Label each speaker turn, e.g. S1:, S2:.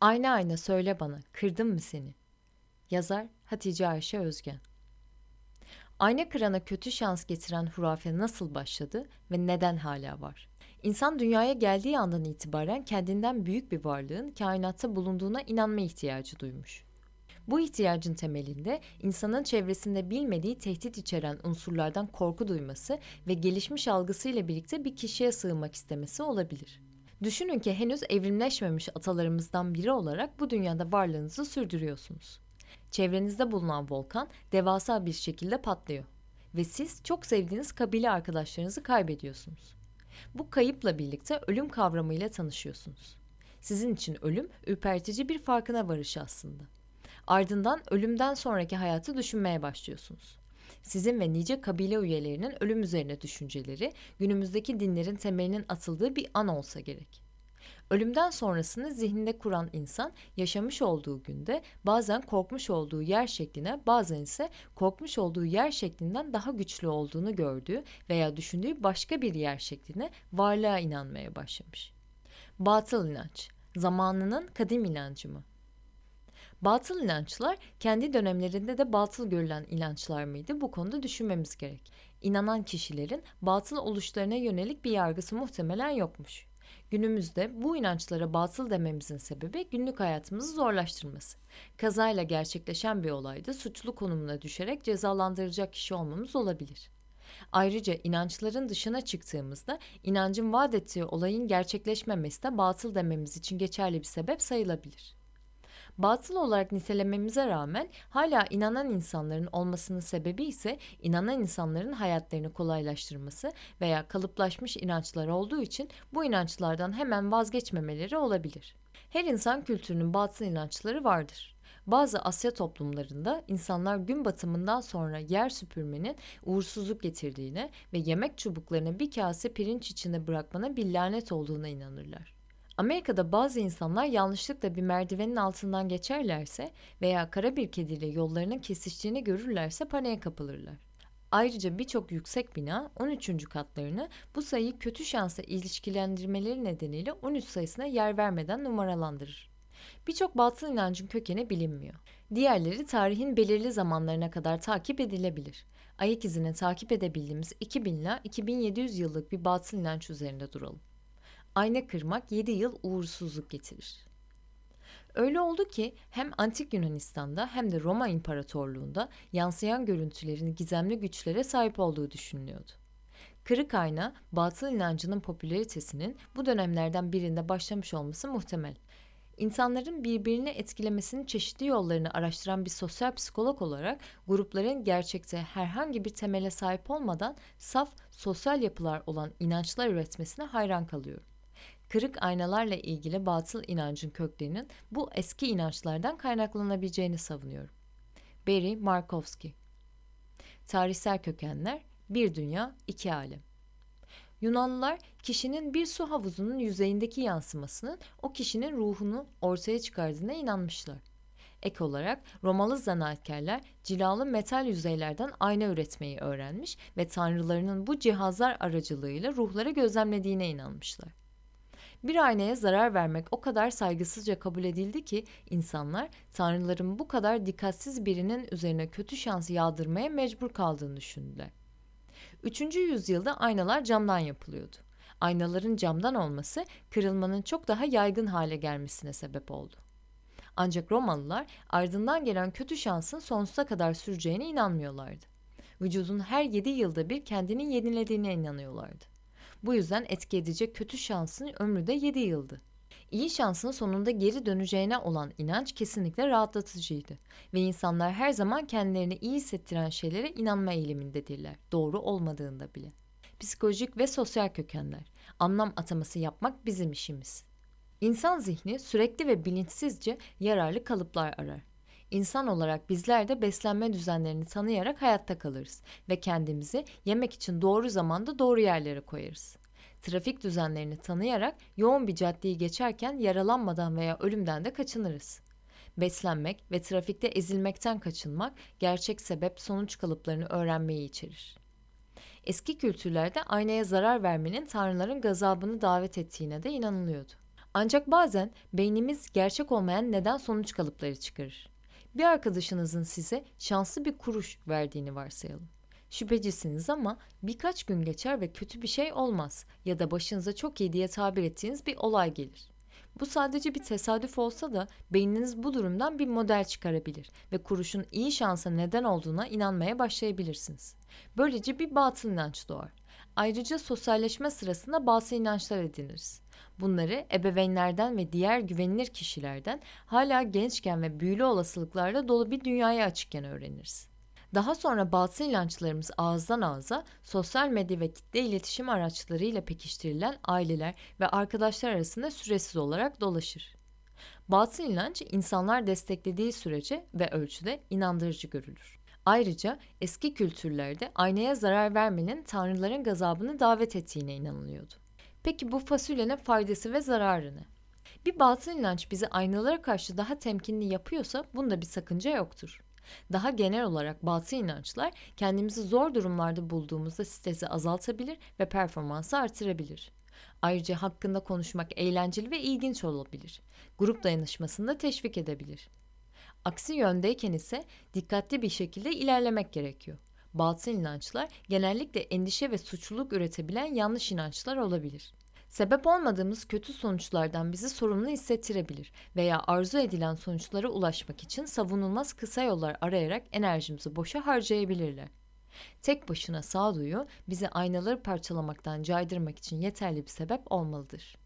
S1: Ayna ayna söyle bana, kırdım mı seni? Yazar Hatice Ayşe Özgen Ayna kırana kötü şans getiren hurafe nasıl başladı ve neden hala var? İnsan dünyaya geldiği andan itibaren kendinden büyük bir varlığın kainatta bulunduğuna inanma ihtiyacı duymuş. Bu ihtiyacın temelinde insanın çevresinde bilmediği tehdit içeren unsurlardan korku duyması ve gelişmiş algısıyla birlikte bir kişiye sığınmak istemesi olabilir. Düşünün ki henüz evrimleşmemiş atalarımızdan biri olarak bu dünyada varlığınızı sürdürüyorsunuz. Çevrenizde bulunan volkan devasa bir şekilde patlıyor ve siz çok sevdiğiniz kabile arkadaşlarınızı kaybediyorsunuz. Bu kayıpla birlikte ölüm kavramıyla tanışıyorsunuz. Sizin için ölüm ürpertici bir farkına varış aslında. Ardından ölümden sonraki hayatı düşünmeye başlıyorsunuz. Sizin ve nice kabile üyelerinin ölüm üzerine düşünceleri günümüzdeki dinlerin temelinin atıldığı bir an olsa gerek. Ölümden sonrasını zihninde kuran insan yaşamış olduğu günde bazen korkmuş olduğu yer şekline bazen ise korkmuş olduğu yer şeklinden daha güçlü olduğunu gördüğü veya düşündüğü başka bir yer şekline varlığa inanmaya başlamış. Batıl inanç, zamanının kadim inancı mı? Batıl inançlar kendi dönemlerinde de batıl görülen inançlar mıydı? Bu konuda düşünmemiz gerek. İnanan kişilerin batıl oluşlarına yönelik bir yargısı muhtemelen yokmuş. Günümüzde bu inançlara batıl dememizin sebebi günlük hayatımızı zorlaştırması. Kazayla gerçekleşen bir olayda suçlu konumuna düşerek cezalandıracak kişi olmamız olabilir. Ayrıca inançların dışına çıktığımızda inancın vaat ettiği olayın gerçekleşmemesi de batıl dememiz için geçerli bir sebep sayılabilir batıl olarak nitelememize rağmen hala inanan insanların olmasının sebebi ise inanan insanların hayatlarını kolaylaştırması veya kalıplaşmış inançlar olduğu için bu inançlardan hemen vazgeçmemeleri olabilir. Her insan kültürünün batıl inançları vardır. Bazı Asya toplumlarında insanlar gün batımından sonra yer süpürmenin uğursuzluk getirdiğine ve yemek çubuklarını bir kase pirinç içinde bırakmanın bir lanet olduğuna inanırlar. Amerika'da bazı insanlar yanlışlıkla bir merdivenin altından geçerlerse veya kara bir kediyle yollarının kesiştiğini görürlerse paniğe kapılırlar. Ayrıca birçok yüksek bina 13. katlarını bu sayıyı kötü şansa ilişkilendirmeleri nedeniyle 13 sayısına yer vermeden numaralandırır. Birçok batıl inancın kökeni bilinmiyor. Diğerleri tarihin belirli zamanlarına kadar takip edilebilir. Ayak izini takip edebildiğimiz 2000 ile 2700 yıllık bir batıl inanç üzerinde duralım ayna kırmak 7 yıl uğursuzluk getirir. Öyle oldu ki hem antik Yunanistan'da hem de Roma İmparatorluğu'nda yansıyan görüntülerin gizemli güçlere sahip olduğu düşünülüyordu. Kırık ayna, batıl inancının popülaritesinin bu dönemlerden birinde başlamış olması muhtemel. İnsanların birbirini etkilemesinin çeşitli yollarını araştıran bir sosyal psikolog olarak grupların gerçekte herhangi bir temele sahip olmadan saf sosyal yapılar olan inançlar üretmesine hayran kalıyorum kırık aynalarla ilgili batıl inancın köklerinin bu eski inançlardan kaynaklanabileceğini savunuyorum. Barry Markowski Tarihsel kökenler bir dünya, iki alem. Yunanlılar kişinin bir su havuzunun yüzeyindeki yansımasının o kişinin ruhunu ortaya çıkardığına inanmışlar. Ek olarak Romalı zanaatkarlar cilalı metal yüzeylerden ayna üretmeyi öğrenmiş ve tanrılarının bu cihazlar aracılığıyla ruhları gözlemlediğine inanmışlar. Bir aynaya zarar vermek o kadar saygısızca kabul edildi ki insanlar tanrıların bu kadar dikkatsiz birinin üzerine kötü şans yağdırmaya mecbur kaldığını düşündüler. Üçüncü yüzyılda aynalar camdan yapılıyordu. Aynaların camdan olması kırılmanın çok daha yaygın hale gelmesine sebep oldu. Ancak Romalılar ardından gelen kötü şansın sonsuza kadar süreceğine inanmıyorlardı. Vücudun her yedi yılda bir kendini yenilediğine inanıyorlardı. Bu yüzden etki edecek kötü şansın ömrü de 7 yıldı. İyi şansın sonunda geri döneceğine olan inanç kesinlikle rahatlatıcıydı ve insanlar her zaman kendilerini iyi hissettiren şeylere inanma eğilimindedirler, doğru olmadığında bile. Psikolojik ve sosyal kökenler, anlam ataması yapmak bizim işimiz. İnsan zihni sürekli ve bilinçsizce yararlı kalıplar arar. İnsan olarak bizler de beslenme düzenlerini tanıyarak hayatta kalırız ve kendimizi yemek için doğru zamanda doğru yerlere koyarız. Trafik düzenlerini tanıyarak yoğun bir caddeyi geçerken yaralanmadan veya ölümden de kaçınırız. Beslenmek ve trafikte ezilmekten kaçınmak gerçek sebep sonuç kalıplarını öğrenmeyi içerir. Eski kültürlerde aynaya zarar vermenin tanrıların gazabını davet ettiğine de inanılıyordu. Ancak bazen beynimiz gerçek olmayan neden sonuç kalıpları çıkarır. Bir arkadaşınızın size şanslı bir kuruş verdiğini varsayalım. Şüphecisiniz ama birkaç gün geçer ve kötü bir şey olmaz ya da başınıza çok iyi diye tabir ettiğiniz bir olay gelir. Bu sadece bir tesadüf olsa da beyniniz bu durumdan bir model çıkarabilir ve kuruşun iyi şansa neden olduğuna inanmaya başlayabilirsiniz. Böylece bir batıl inanç doğar. Ayrıca sosyalleşme sırasında batıl inançlar ediniriz. Bunları ebeveynlerden ve diğer güvenilir kişilerden hala gençken ve büyülü olasılıklarla dolu bir dünyaya açıkken öğreniriz. Daha sonra batıl inançlarımız ağızdan ağza sosyal medya ve kitle iletişim araçlarıyla pekiştirilen aileler ve arkadaşlar arasında süresiz olarak dolaşır. Batıl inanç insanlar desteklediği sürece ve ölçüde inandırıcı görülür. Ayrıca eski kültürlerde aynaya zarar vermenin tanrıların gazabını davet ettiğine inanılıyordu. Peki bu fasulyenin faydası ve zararı ne? Bir batıl inanç bizi aynalara karşı daha temkinli yapıyorsa bunda bir sakınca yoktur. Daha genel olarak batı inançlar kendimizi zor durumlarda bulduğumuzda stresi azaltabilir ve performansı artırabilir. Ayrıca hakkında konuşmak eğlenceli ve ilginç olabilir. Grup dayanışmasını da teşvik edebilir. Aksi yöndeyken ise dikkatli bir şekilde ilerlemek gerekiyor. Batıl inançlar genellikle endişe ve suçluluk üretebilen yanlış inançlar olabilir. Sebep olmadığımız kötü sonuçlardan bizi sorumlu hissettirebilir veya arzu edilen sonuçlara ulaşmak için savunulmaz kısa yollar arayarak enerjimizi boşa harcayabilirler. Tek başına sağduyu bizi aynaları parçalamaktan caydırmak için yeterli bir sebep olmalıdır.